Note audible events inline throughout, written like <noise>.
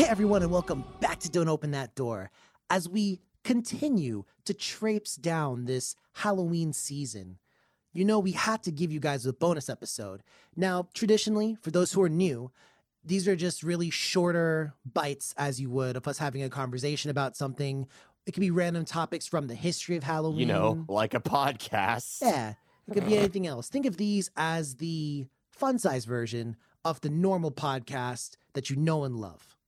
Hey everyone, and welcome back to Don't Open That Door. As we continue to traipse down this Halloween season, you know we had to give you guys a bonus episode. Now, traditionally, for those who are new, these are just really shorter bites, as you would, of us having a conversation about something. It could be random topics from the history of Halloween. You know, like a podcast. Yeah, it could be anything else. Think of these as the fun size version of the normal podcast that you know and love.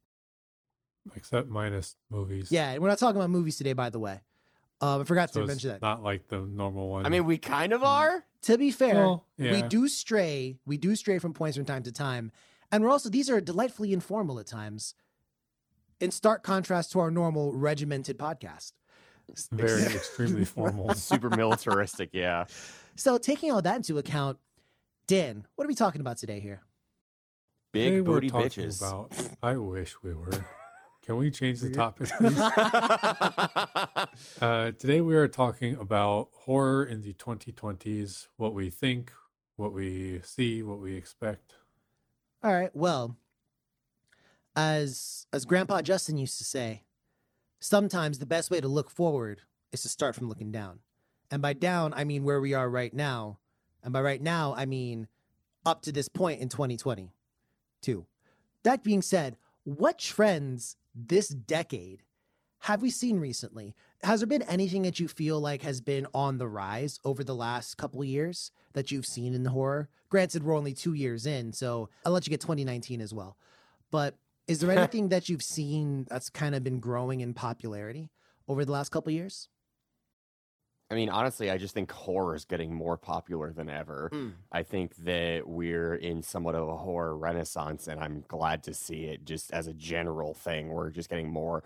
Except minus movies. Yeah, we're not talking about movies today, by the way. Um, I forgot so to it's mention that. not like the normal one. I mean, we kind of are. to be fair, Well, we do stray. We do stray from points from time to time, and we're also these are delightfully informal at times, in stark contrast to our normal regimented podcast. very <laughs> extremely formal. <laughs> Super militaristic, yeah. So, taking all that into account, Dan, what are we talking about today here? Big Today we're booty talking bitches. About, I wish we were. Can we change the topic. Uh, today we are talking about horror in the 2020s. What we think, what we see, what we expect. All right. Well, as as Grandpa Justin used to say, sometimes the best way to look forward is to start from looking down. And by down, I mean where we are right now. And by right now, I mean up to this point in 2022. That being said, what trends this decade have we seen recently? Has there been anything that you feel like has been on the rise over the last couple of years that you've seen in the horror? Granted, we're only two years in, so I'll let you get 2019 as well. But is there <laughs> anything that you've seen that's kind of been growing in popularity over the last couple of years? I mean, honestly, I just think horror is getting more popular than ever. Mm. I think that we're in somewhat of a horror renaissance, and I'm glad to see it just as a general thing. We're just getting more,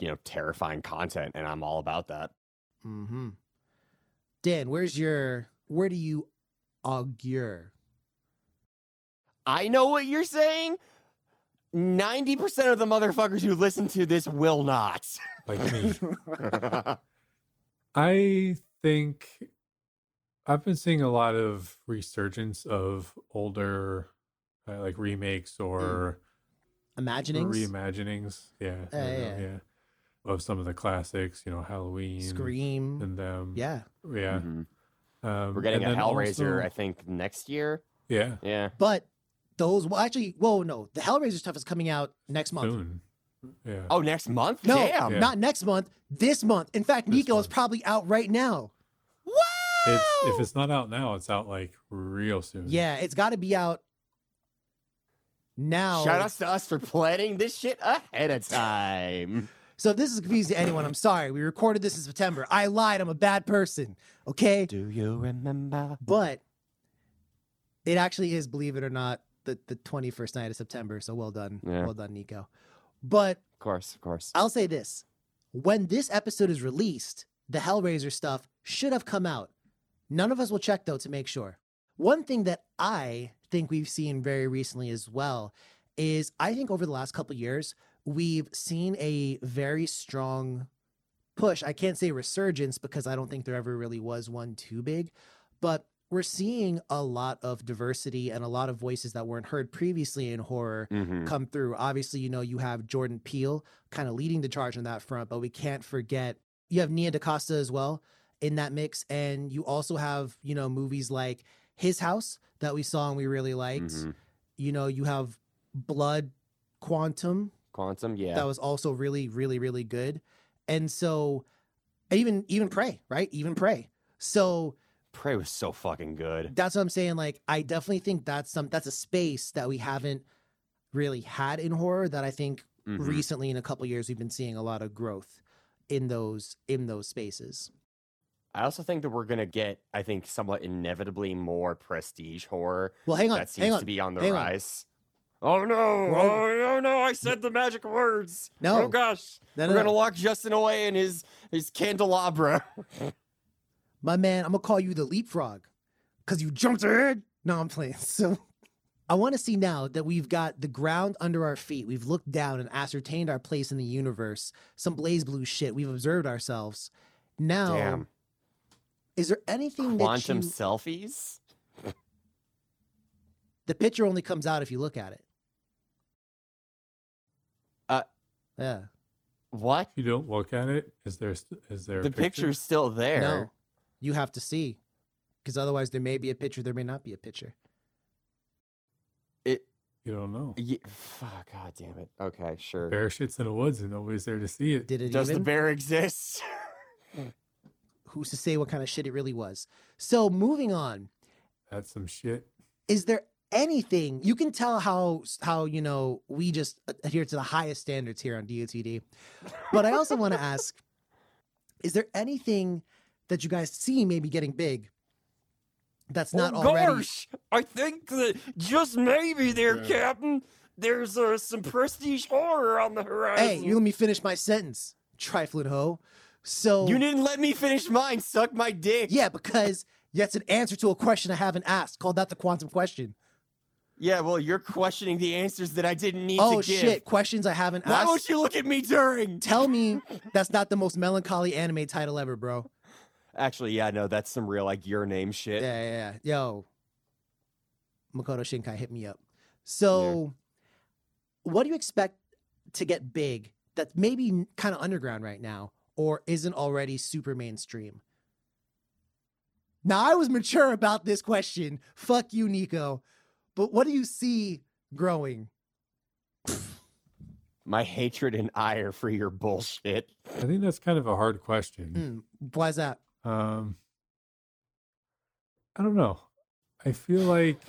you know, terrifying content, and I'm all about that. Mm-hmm. Dan, where's your where do you augur? I know what you're saying. 90% of the motherfuckers who listen to this will not. Like me. <laughs> <laughs> I think I've been seeing a lot of resurgence of older, uh, like remakes or Imaginings? reimaginings. Yeah, Yeah, there yeah. yeah, of some of the classics. You know, Halloween, Scream. and them. Yeah. yeah. Mhm. Um, We're getting a Hellraiser, also- I think, next year. yeah, Yeah. But those well actually whoa no, the Hellraiser stuff is coming out next month. soon. Yeah. Oh, next month? No, Damn. Yeah. not next month, this month. In fact, This Nico is month. probably out right now. Wow. It's, if it's not out now, it's out like real soon. Yeah, it's got to be out now. Shout outs to us for planning this shit ahead of time. So if this is confusing to anyone, I'm sorry. We recorded this in September. I lied. I'm a bad person. Okay. Do you remember? But it actually is, believe it or not, the, the 21st night of September. So well done. Yeah. Well done, Nico. But Of course, of course. I'll say this when this episode is released, the Hellraiser stuff should have come out. None of us will check though to make sure. One thing that I think we've seen very recently as well is I think over the last couple years, we've seen a very strong push. I can't say resurgence because I don't think there ever really was one too big, but we're seeing a lot of diversity and a lot of voices that weren't heard previously in horror Mhm. come through. Obviously, you know, you have Jordan Peele kind of leading the charge on that front, but we can't forget you have Nia DaCosta as well in that mix. And you also have, you know, movies like His House that we saw and we really liked. Mhm. You know, you have Blood Quantum Quantum, yeah. that was also really, really, really good. And so even even Prey, right? Even Prey. So Prey was so fucking good. that's what I'm saying. Like, I definitely think that's some that's a space that we haven't really had in horror that I think Mhm. recently in a couple years we've been seeing a lot of growth in those in those spaces. I also think that we're gonna get, I think, somewhat inevitably more prestige horror Well, hang on, that hang seems on. to be on the hang on. rise. Oh no! Whoa. Oh no! No! I said the magic words. No. Oh gosh! No, we're no, gonna lock Justin away in his his candelabra. <laughs> My man, I'm gonna call you the leapfrog because you jumped ahead. No, I'm playing. <laughs> So I want to see now that we've got the ground under our feet. We've looked down and ascertained our place in the universe. Some BlazBlue shit. We've observed ourselves. Now, Damn. is there anything Quantum that you? selfies. The picture only comes out if you look at it. Uh, Yeah. What? If you don't look at it, is there st- is there The picture? picture's still there. No. You have to see. Because otherwise there may be a picture, there may not be a picture. It. You don't know. Yeah, fuck, God damn it. Okay, sure. Bear shits in the woods and nobody's there to see it. Did it Does even? the bear exist? <laughs> Who's to say what kind of shit it really was? So moving on. That's some shit. is there anything you can tell how how you know we just adhere to the highest standards here on DOTD but I also want to <laughs> ask is there anything that you guys see maybe getting big that's not oh, already gosh, I think that just maybe there, Yeah. Captain, there's uh, some prestige horror on the horizon. hey you let me finish my sentence trifling hoe so You didn't let me finish mine. Suck my dick. yeah because that's an answer to a question I haven't asked called that the quantum question Yeah, well, you're questioning the answers that I didn't need oh to give. shit questions I haven't Why asked won't you look at me during? tell me that's not the most melancholy anime title ever bro Actually, yeah, no, that's some real like your name shit. Yeah, yeah, yeah. Yo, Makoto Shinkai, hit me up. So, what do you expect to get big that's maybe kind of underground right now or isn't already super mainstream? Now, I was mature about this question. Fuck you, Nico. But what do you see growing? My hatred and ire for your bullshit. I think that's kind of a hard question. Mm, why is that? Um, I don't know. I feel like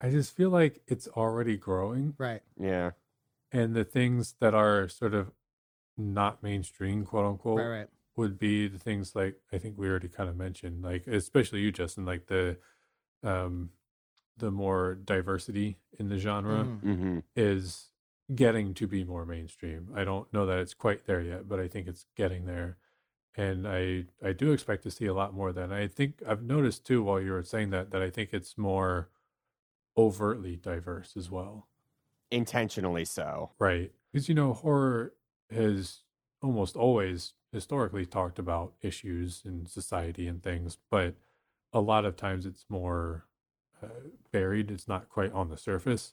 I just feel like it's already growing, Right. Yeah. and the things that are sort of not mainstream, quote unquote, Right, right. would be the things like I think we already kind of mentioned, like especially you, Justin, like the um the more diversity in the genre Mhm. Mm-hmm. is getting to be more mainstream. I don't know that it's quite there yet, but I think it's getting there. And I I do expect to see a lot more of that. And I think I've noticed too while you were saying that that I think it's more overtly diverse as well. Intentionally so. Right. Because you know, horror has almost always historically talked about issues in society and things, but a lot of times it's more uh, buried. It's not quite on the surface.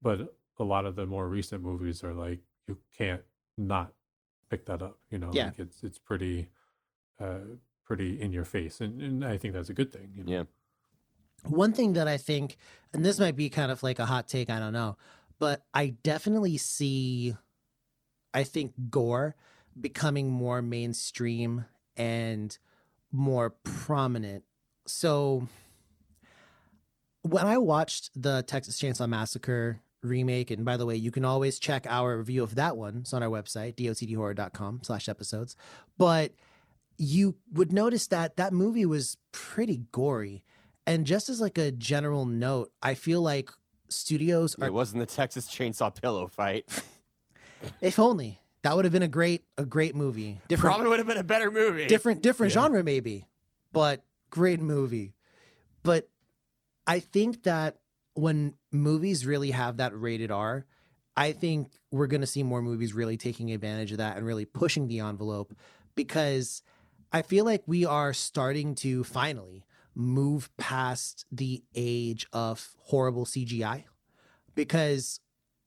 But a lot of the more recent movies are like you can't not pick that up. You know, Yeah. like it's it's pretty uh pretty in your face, and, and I think that's a good thing. You know? Yeah. One thing that I think, and this might be kind of like a hot take, I don't know, but I definitely see, I think gore becoming more mainstream and more prominent. So when I watched the Texas Chainsaw Massacre remake, and by the way, you can always check our review of that one. It's on our website, dotdhorror.com slash episodes. But you would notice that that movie was pretty gory. And just as like a general note, I feel like studios are It wasn't the Texas Chainsaw Pillow fight. <laughs> if only that would have been a great a great movie. Different Probably would have been a better movie. different different Yeah. genre maybe, but great movie. But I think that when movies really have that rated R, I think we're going to see more movies really taking advantage of that and really pushing the envelope because I feel like we are starting to finally move past the age of horrible CGI because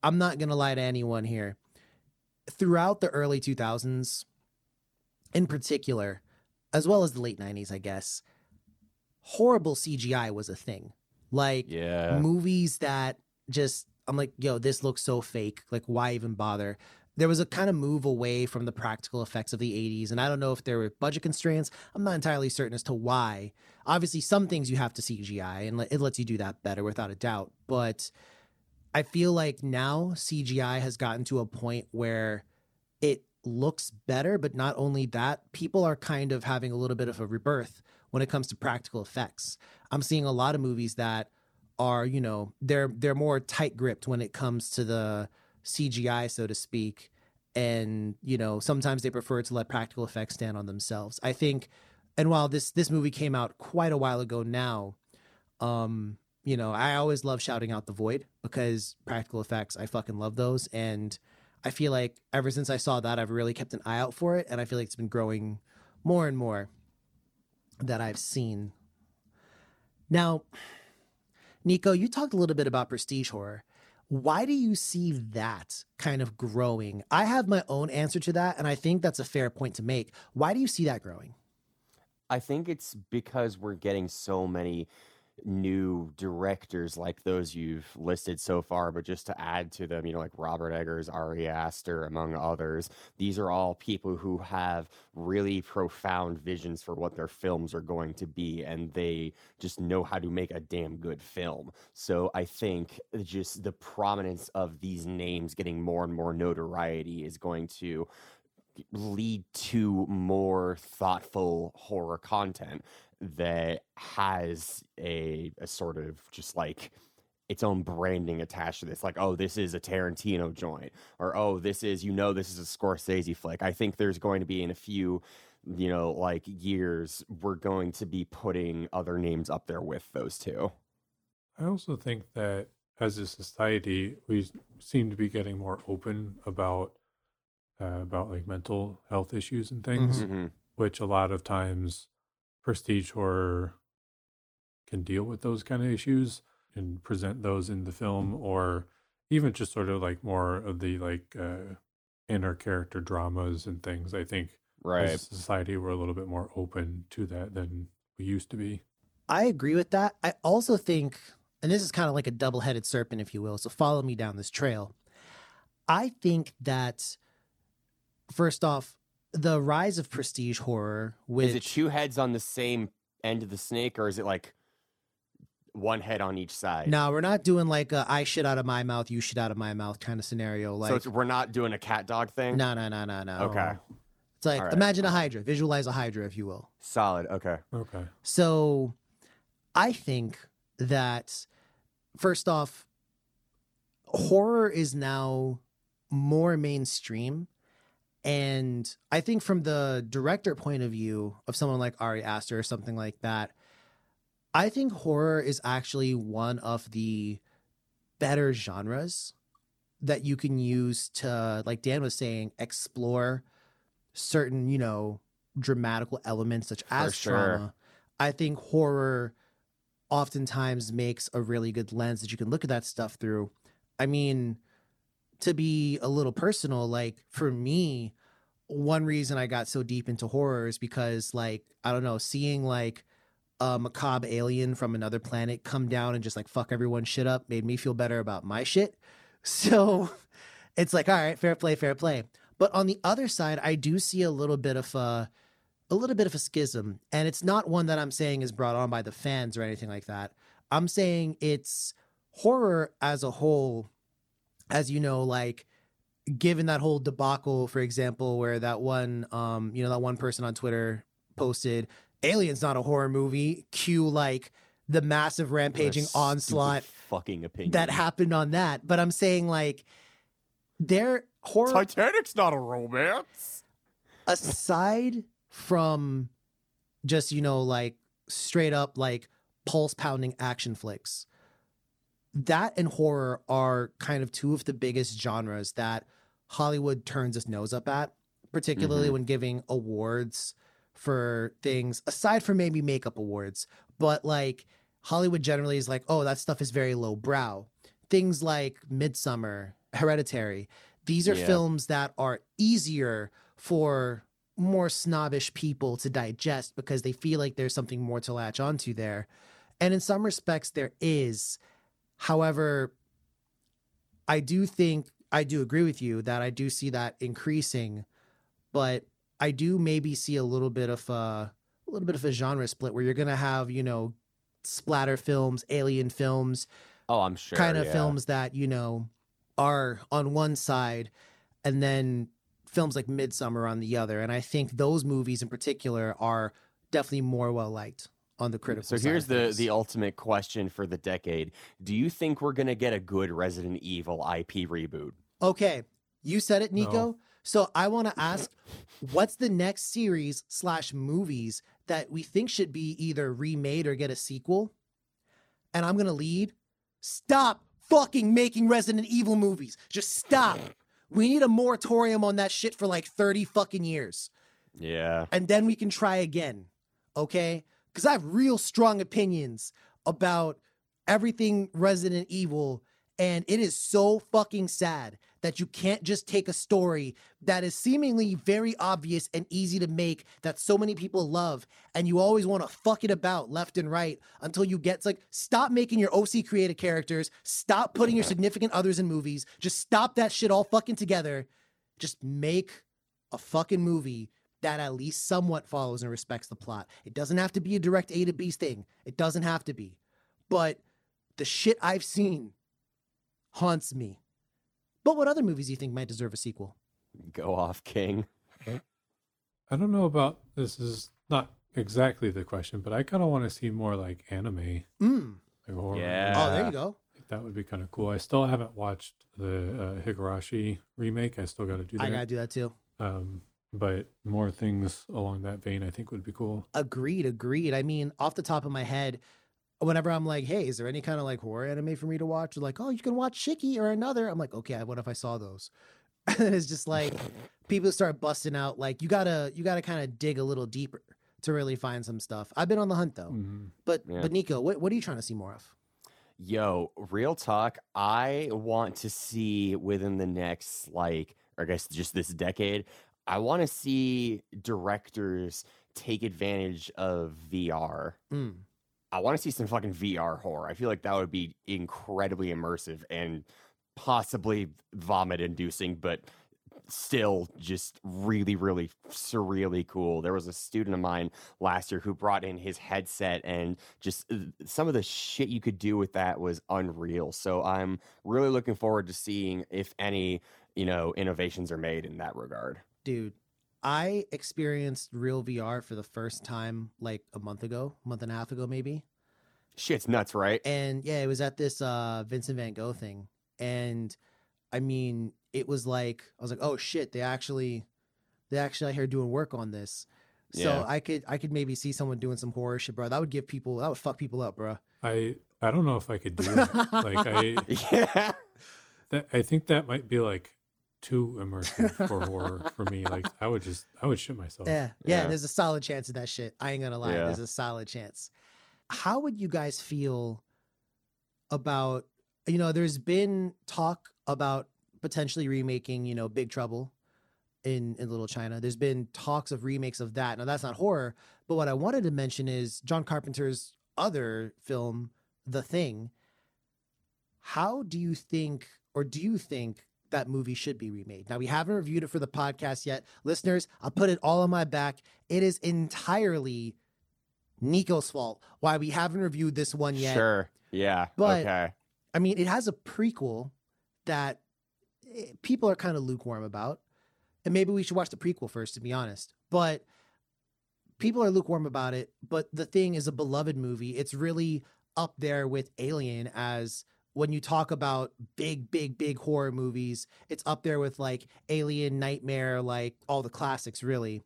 I'm not going to lie to anyone here. Throughout the early 2000s, in particular, as well as the late 90s, I guess, horrible CGI was a thing. Like Yeah. movies that just, I'm like, yo, this looks so fake. Like, why even bother? There was a kind of move away from the practical effects of the 80s. And I don't know if there were budget constraints. I'm not entirely certain as to why. Obviously, some things you have to CGI, and it lets you do that better without a doubt. But I feel like now CGI has gotten to a point where it looks better, but not only that, people are kind of having a little bit of a rebirth when it comes to practical effects. I'm seeing a lot of movies that are, you know, they're they're more tight gripped when it comes to the CGI, so to speak. And, you know, sometimes they prefer to let practical effects stand on themselves. I think and while this this movie came out quite a while ago now, um, you know, I always love shouting out the void because practical effects, I fucking love those. And I feel like ever since I saw that, I've really kept an eye out for it. And I feel like it's been growing more and more that I've seen. Now, Nico, you talked a little bit about prestige horror. Why do you see that kind of growing? I have my own answer to that, and I think that's a fair point to make. Why do you see that growing? I think it's because we're getting so many new directors like those you've listed so far, but just to add to them, you know, like Robert Eggers, Ari Aster, among others, these are all people who have really profound visions for what their films are going to be, and they just know how to make a damn good film. So I think just the prominence of these names getting more and more notoriety is going to lead to more thoughtful horror content that has a, a sort of just like its own branding attached to this like oh this is a tarantino joint or oh this is you know this is a scorsese flick i think there's going to be in a few you know like years we're going to be putting other names up there with those two I also think that as a society, we seem to be getting more open about uh, about like mental health issues and things, Mhm. which a lot of times prestige horror can deal with those kind of issues and present those in the film, or even just sort of like more of the like uh, inner character dramas and things. I think right as a society, we're a little bit more open to that than we used to be. I agree with that. I also think, and this is kind of like a double headed serpent, if you will. So follow me down this trail. I think that, first off, the rise of prestige horror, which is it two heads on the same end of the snake or is it like one head on each side no, we're not doing like a I shit out of my mouth, you shit out of my mouth kind of scenario. Like, so it's, we're not doing a cat dog thing no, no, no, no, no. Okay. It's like All right. imagine a hydra, visualize a hydra, if you will. solid okay Okay. So I think that first off, horror is now more mainstream. And I think from the director point of view of someone like Ari Aster or something like that, I think horror is actually one of the better genres that you can use to, like Dan was saying, explore certain, you know, dramatical elements such as sure. trauma. I think horror oftentimes makes a really good lens that you can look at that stuff through. I mean, to be a little personal, like for me, one reason I got so deep into horror is because, like, I don't know, seeing like a macabre alien from another planet come down and just like fuck everyone's shit up made me feel better about my shit. <laughs> So it's like, all right, fair play, fair play. But on the other side, I do see a little bit of a, a little bit of a schism, and it's not one that I'm saying is brought on by the fans or anything like that. I'm saying it's horror as a whole, as you know, like given that whole debacle, for example, where that one, um, you know, that one person on Twitter posted, "Alien's not a horror movie." Cue like the massive rampaging onslaught fucking opinion that happened on that. But I'm saying like their horror titanic's not a romance aside from just you know like straight up like pulse pounding action flicks that and horror are kind of two of the biggest genres that hollywood turns its nose up at particularly Mhm. when giving awards for things aside from maybe makeup awards but like hollywood generally is like oh that stuff is very low brow things like midsummer hereditary these are Yeah. films that are easier for more snobbish people to digest because they feel like there's something more to latch onto there. And in some respects, there is. However, I do think, I do agree with you that I do see that increasing, but I do maybe see a little bit of a, a little bit of a genre split where you're going to have, you know, splatter films, alien films, oh i'm sure kind of yeah. films that you know are on one side and then films like midsummer on the other and i think those movies in particular are definitely more well liked on the critical so side here's of the the ultimate question for the decade. Do you think we're gonna get a good resident evil ip reboot? Okay you said it nico. No. so i want to ask what's the next series slash movies that we think should be either remade or get a sequel? And i'm gonna lead. Stop fucking making resident evil movies. Just stop. We need a moratorium on that shit for like 30 fucking years. Yeah. And then we can try again. Okay? Because I have real strong opinions about everything Resident Evil And it is so fucking sad that you can't just take a story that is seemingly very obvious and easy to make that so many people love and you always want to fuck it about left and right until you get like stop making your OC created characters, stop putting your significant others in movies, just stop that shit all fucking together. Just make a fucking movie that at least somewhat follows and respects the plot. It doesn't have to be a direct A to B thing. It doesn't have to be. But the shit I've seen haunts me. But what other movies do you think might deserve a sequel? Go off, King. I don't know about this is not exactly the question, but I kind of want to see more like anime, Mm. like horror. Yeah. Oh, there you go. That would be kind of cool. I still haven't watched the uh, Higurashi remake. I still got to do that. I gotta do that too. Um, but more things along that vein, I think would be cool. Agreed, agreed. I mean, off the top of my head, whenever I'm like, hey, is there any kind of like horror anime for me to watch? They're like, oh, you can watch Shiki or another. I'm like, okay, what if I saw those? <laughs> and it's just like <laughs> people start busting out like you gotta you gotta kind of dig a little deeper to really find some stuff. I've been on the hunt though. Mhm. But Yeah. but Nico, what, what are you trying to see more of? Yo, real talk. I want to see within the next, like, or I guess just this decade, I want to see directors take advantage of VR. Mm. I want to see some fucking VR horror. I feel like that would be incredibly immersive and possibly vomit inducing, but still just really, really surreally cool. There was a student of mine last year who brought in his headset and just uh, some of the shit you could do with that was unreal. So I'm really looking forward to seeing if any, you know, innovations are made in that regard. Dude, I experienced real VR for the first time like a month ago, month and a half ago maybe. Shit's nuts, right? and yeah, it was at this uh Vincent Van Gogh thing, and I mean, it was like I was like, oh shit, they actually, they actually out here doing work on this. So Yeah. I could I could maybe see someone doing some horror shit, bro. That would give people that would fuck people up, bro. I I don't know if I could do that. <laughs> like I <laughs> Yeah. that, I think that might be like too immersive for <laughs> horror for me. Like I would just I would shit myself. Yeah, yeah. Yeah. There's a solid chance of that shit. I ain't gonna lie. Yeah. There's a solid chance. How would you guys feel about you know? There's been talk about potentially remaking you know Big Trouble in in Little China. There's been talks of remakes of that. Now that's not horror, but what I wanted to mention is John Carpenter's other film, The Thing. How do you think, or do you think that movie should be remade? Now we haven't reviewed it for the podcast yet, listeners. I'll put it all on my back. It is entirely Nico's fault why we haven't reviewed this one yet. Sure. Yeah. But- okay. I mean, it has a prequel that eh, people are kind of lukewarm about. And maybe we should watch the prequel first, to be honest. But people are lukewarm about it. But the thing is a beloved movie. It's really up there with Alien as when you talk about big, big, big horror movies, it's up there with like Alien, Nightmare, like all the classics, really.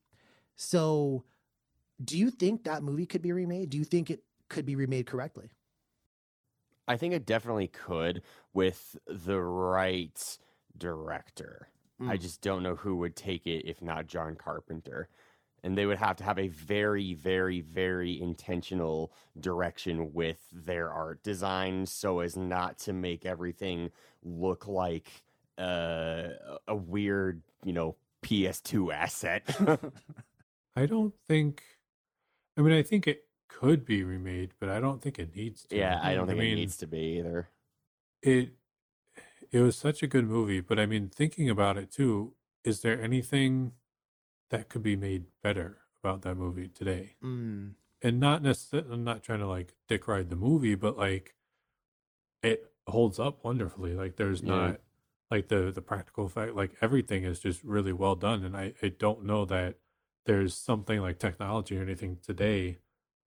So do you think that movie could be remade? Do you think it could be remade correctly? I think it definitely could with the right director. I Mm. just don't know who would take it if not John Carpenter. And they would have to have a very, very, very intentional direction with their art design so as not to make everything look like uh, a weird, you know, PS2 asset. <laughs> I don't think. I mean, I think it could be remade, but I don't think it needs to. yeah, I don't think mean, it needs to be either. it. It was such a good movie, but I mean, thinking about it too, is there anything that could be made better about that movie today? Mm. and not necessarily I'm not trying to like dick ride the movie, but like it holds up wonderfully. Like there's Yeah. not like the the practical fact like everything is just really well done. And I, I don't know that there's something like technology or anything today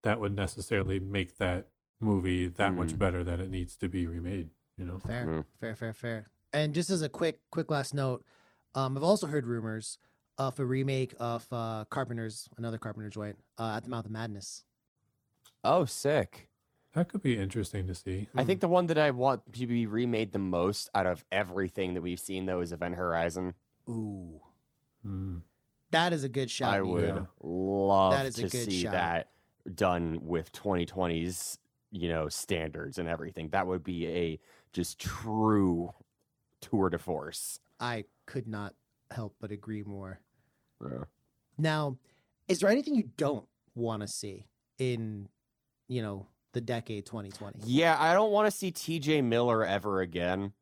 that would necessarily make that movie that much Mm. better that it needs to be remade, you know? Fair, Mm. fair, fair, fair. And just as a quick, quick last note, um, I've also heard rumors of a remake of uh, Carpenter's, another Carpenter joint, uh, at the Mouth of Madness. Oh, sick. That could be interesting to see. I think the one that I want to be remade the most out of everything that we've seen, though, is Event Horizon. Ooh, Mm. that is a good shot. I would Yeah. love That is a to good see shot. that done with 2020's, you know, standards and everything. That would be a just true tour de force. I could not help but agree more. Yeah. Now, is there anything you don't want to see in, you know, the decade 2020? Yeah, I don't want to see TJ Miller ever again.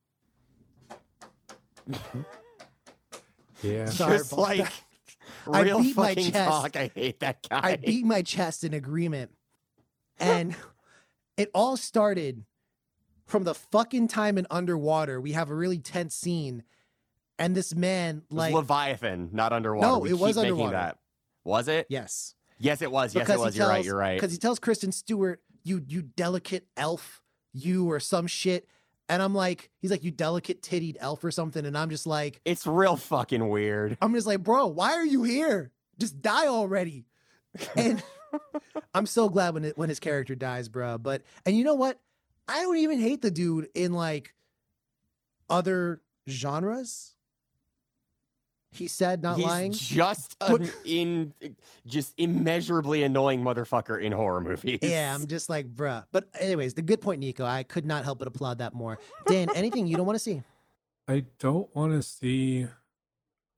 Yeah. Sorry Just like that. <laughs> I real beat my chest. talk. I hate that guy. I beat my chest in agreement. And <laughs> it all started from the fucking time in Underwater. We have a really tense scene. And this man, It like, Leviathan, not underwater. No, We it was underwater. That. Was it? yes. Yes, it was. Yes, Because it he was. You're right. tells- You're right. Because he tells Kristen Stewart, you, you delicate elf, you or some shit. And I'm like, he's like, you delicate tittied elf or something. And I'm just like, It's real fucking weird. I'm just like, bro, why are you here? Just die already. <laughs> And I'm so glad when it, when his character dies, bro. But and you know what? I don't even hate the dude in like other genres. He said, not He's lying. just an in, just immeasurably annoying motherfucker in horror movies. Yeah, I'm just like, bruh. But anyways, the good point, Nico. I could not help but applaud that more. Dan, anything you don't want to see? I don't want to see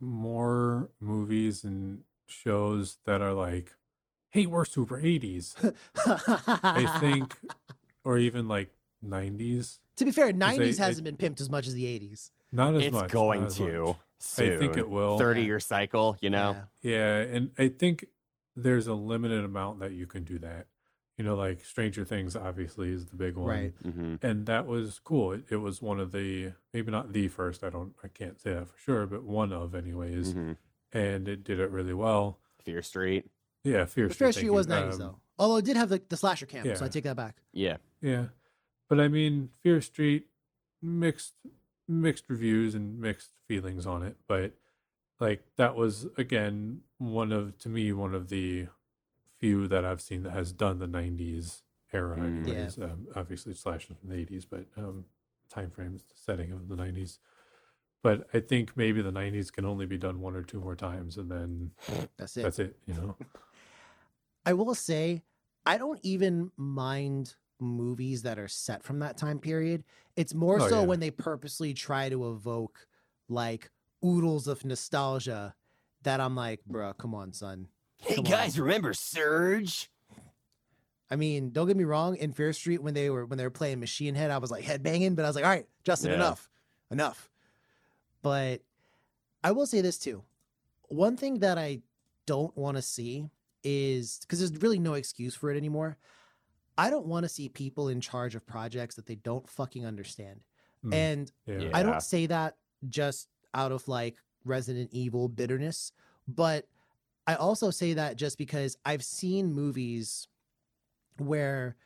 more movies and shows that are like, hey, we're super 80s. I think, or even like 90s. to be fair, '90s I- hasn't been pimped as much as the '80s. Not as it's much. not going to. much. Soon. I think it will. Thirty year cycle. You know. Yeah. Yeah, and I think there's a limited amount that you can do that. You know, like Stranger Things obviously is the big one. Right. hmm And that was cool. It, it was one of the maybe not the first, I don't I can't say that for sure, but one of anyways. hmm And it did it really well. Fear Street. Yeah, Fear But Street. Fair thank Street you. was '90s Um, though. Although it did have the, the slasher camp, so I take that back. Yeah. Yeah. But I mean, Fear Street mixed mixed reviews and mixed feelings on it, but like that was again one of to me one of the few that I've seen that has done the 90s era Mm. Yeah. Um, obviously slashes from the 80s, but um time frames the setting of the 90s. But I think maybe the 90s can only be done one or two more times and then <laughs> That's it. that's it, you know. <laughs> I will say, I don't even mind movies that are set from that time period. It's more Oh, so yeah. when they purposely try to evoke like oodles of nostalgia that I'm like, bruh, come on, son. Hey Come on. guys, remember Surge? I mean, don't get me wrong. In Fear Street, when they were when they were playing Machine Head, I was like headbanging, but I was like, all right, Justin, Yeah. enough, enough. But I will say this too. One thing that I don't want to see is because there's really no excuse for it anymore. I don't want to see people in charge of projects that they don't fucking understand. Mm, And yeah. Yeah. I don't say that just out of like Resident Evil bitterness, but I also say that just because I've seen movies where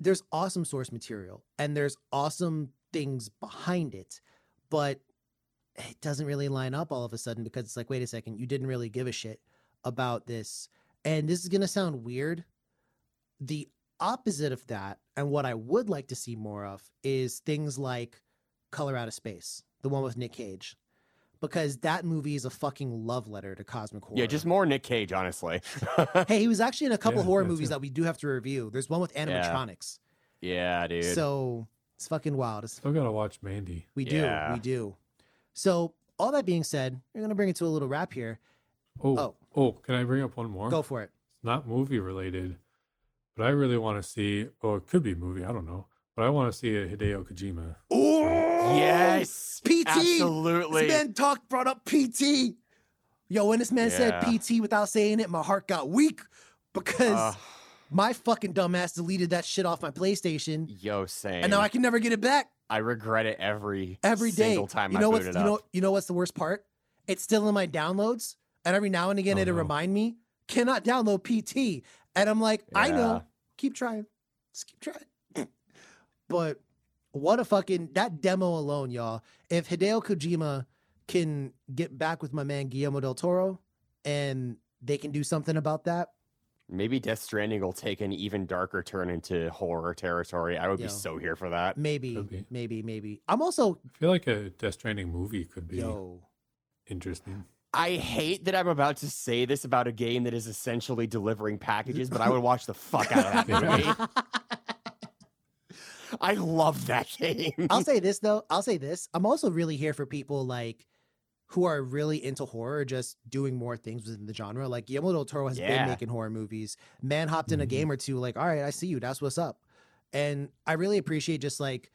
there's awesome source material and there's awesome things behind it, but it doesn't really line up all of a sudden because it's like, wait a second, you didn't really give a shit about this. And this is going to sound weird. The opposite of that, and what I would like to see more of, is things like Color Out of Space, the one with Nick Cage. Because that movie is a fucking love letter to cosmic horror. Yeah, just more Nick Cage, honestly. <laughs> hey, he was actually in a couple Yeah, horror movies too. that we do have to review. There's one with animatronics. yeah, dude. So it's fucking wild. It's, Still gotta watch Mandy. we do, Yeah. we do. So all that being said, we're gonna bring it to a little wrap here. Oh, Oh. oh, can I bring up one more? Go for it. It's not movie related, but I really want to see, or it could be a movie, I don't know. But I want to see a Hideo Kojima. Oh yes, PT. absolutely. This man talked brought up PT. Yo, when this man said PT without saying it, my heart got weak because Uh, my fucking dumbass deleted that shit off my PlayStation, yo, same. and now I can never get it back. I regret it every every day. single time you I know boot what's it you up. know you know what's the worst part? It's still in my downloads, and every now and again Oh, it'll no. remind me cannot download PT, and I'm like, I know, keep trying, just keep trying. <laughs> but what a fucking that demo alone, y'all. If Hideo Kojima can get back with my man Guillermo del Toro, and they can do something about that, Maybe Death Stranding will take an even darker turn into horror territory. I would Yo. be so here for that. maybe, Could maybe, maybe. I'm also I feel like a Death Stranding movie could be yo. interesting. I hate that I'm about to say this about a game that is essentially delivering packages, but I would watch the fuck out of that <laughs> movie. I love that game. I'll say this though. I'll say this. I'm also really here for people like who are really into horror, just doing more things within the genre. Like Guillermo del Toro has Yeah. been making horror movies. Man hopped in a Mhm. game or two. Like, all right, I see you. That's what's up. And I really appreciate just like,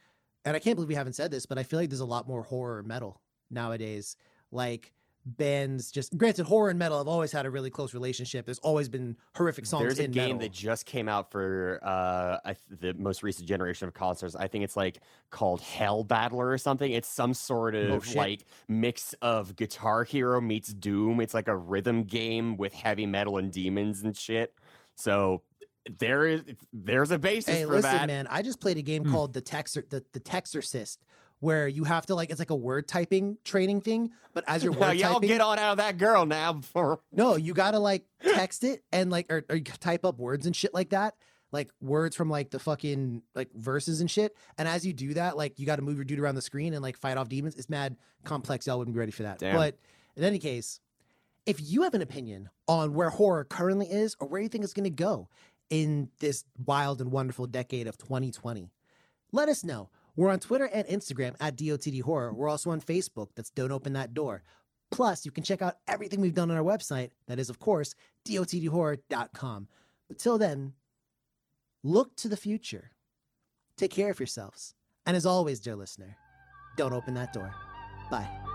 and I can't believe we haven't said this, but I feel like there's a lot more horror metal nowadays. Like bands, just granted, horror and metal have always had a really close relationship. There's always been horrific songs. There's a in game metal. that just came out for uh I, th- the most recent generation of consoles. I think it's like called Hell Battler or something. It's some sort of Oh, like mix of Guitar Hero meets Doom. It's like a rhythm game with heavy metal and demons and shit. So there is there's a basis Hey, for listen, that. man. I just played a game Hmm. called the Texer the, the Textorcist, where you have to like it's like a word typing training thing, but as you're <laughs> Now, word y'all typing, get on out of that girl now before <laughs> no, you gotta like text it and like or, or you type up words and shit like that. Like words from like the fucking like verses and shit. And as you do that, like you gotta move your dude around the screen and like fight off demons. It's mad complex. Y'all wouldn't be ready for that. Damn. But in any case, if you have an opinion on where horror currently is or where you think it's gonna go in this wild and wonderful decade of 2020, let us know. We're on Twitter and Instagram at DOTD Horror. We're also on Facebook. That's Don't Open That Door. Plus, you can check out everything we've done on our website. That is, of course, DOTDhorror.com. But till then, look to the future. Take care of yourselves. And as always, dear listener, don't open that door. Bye.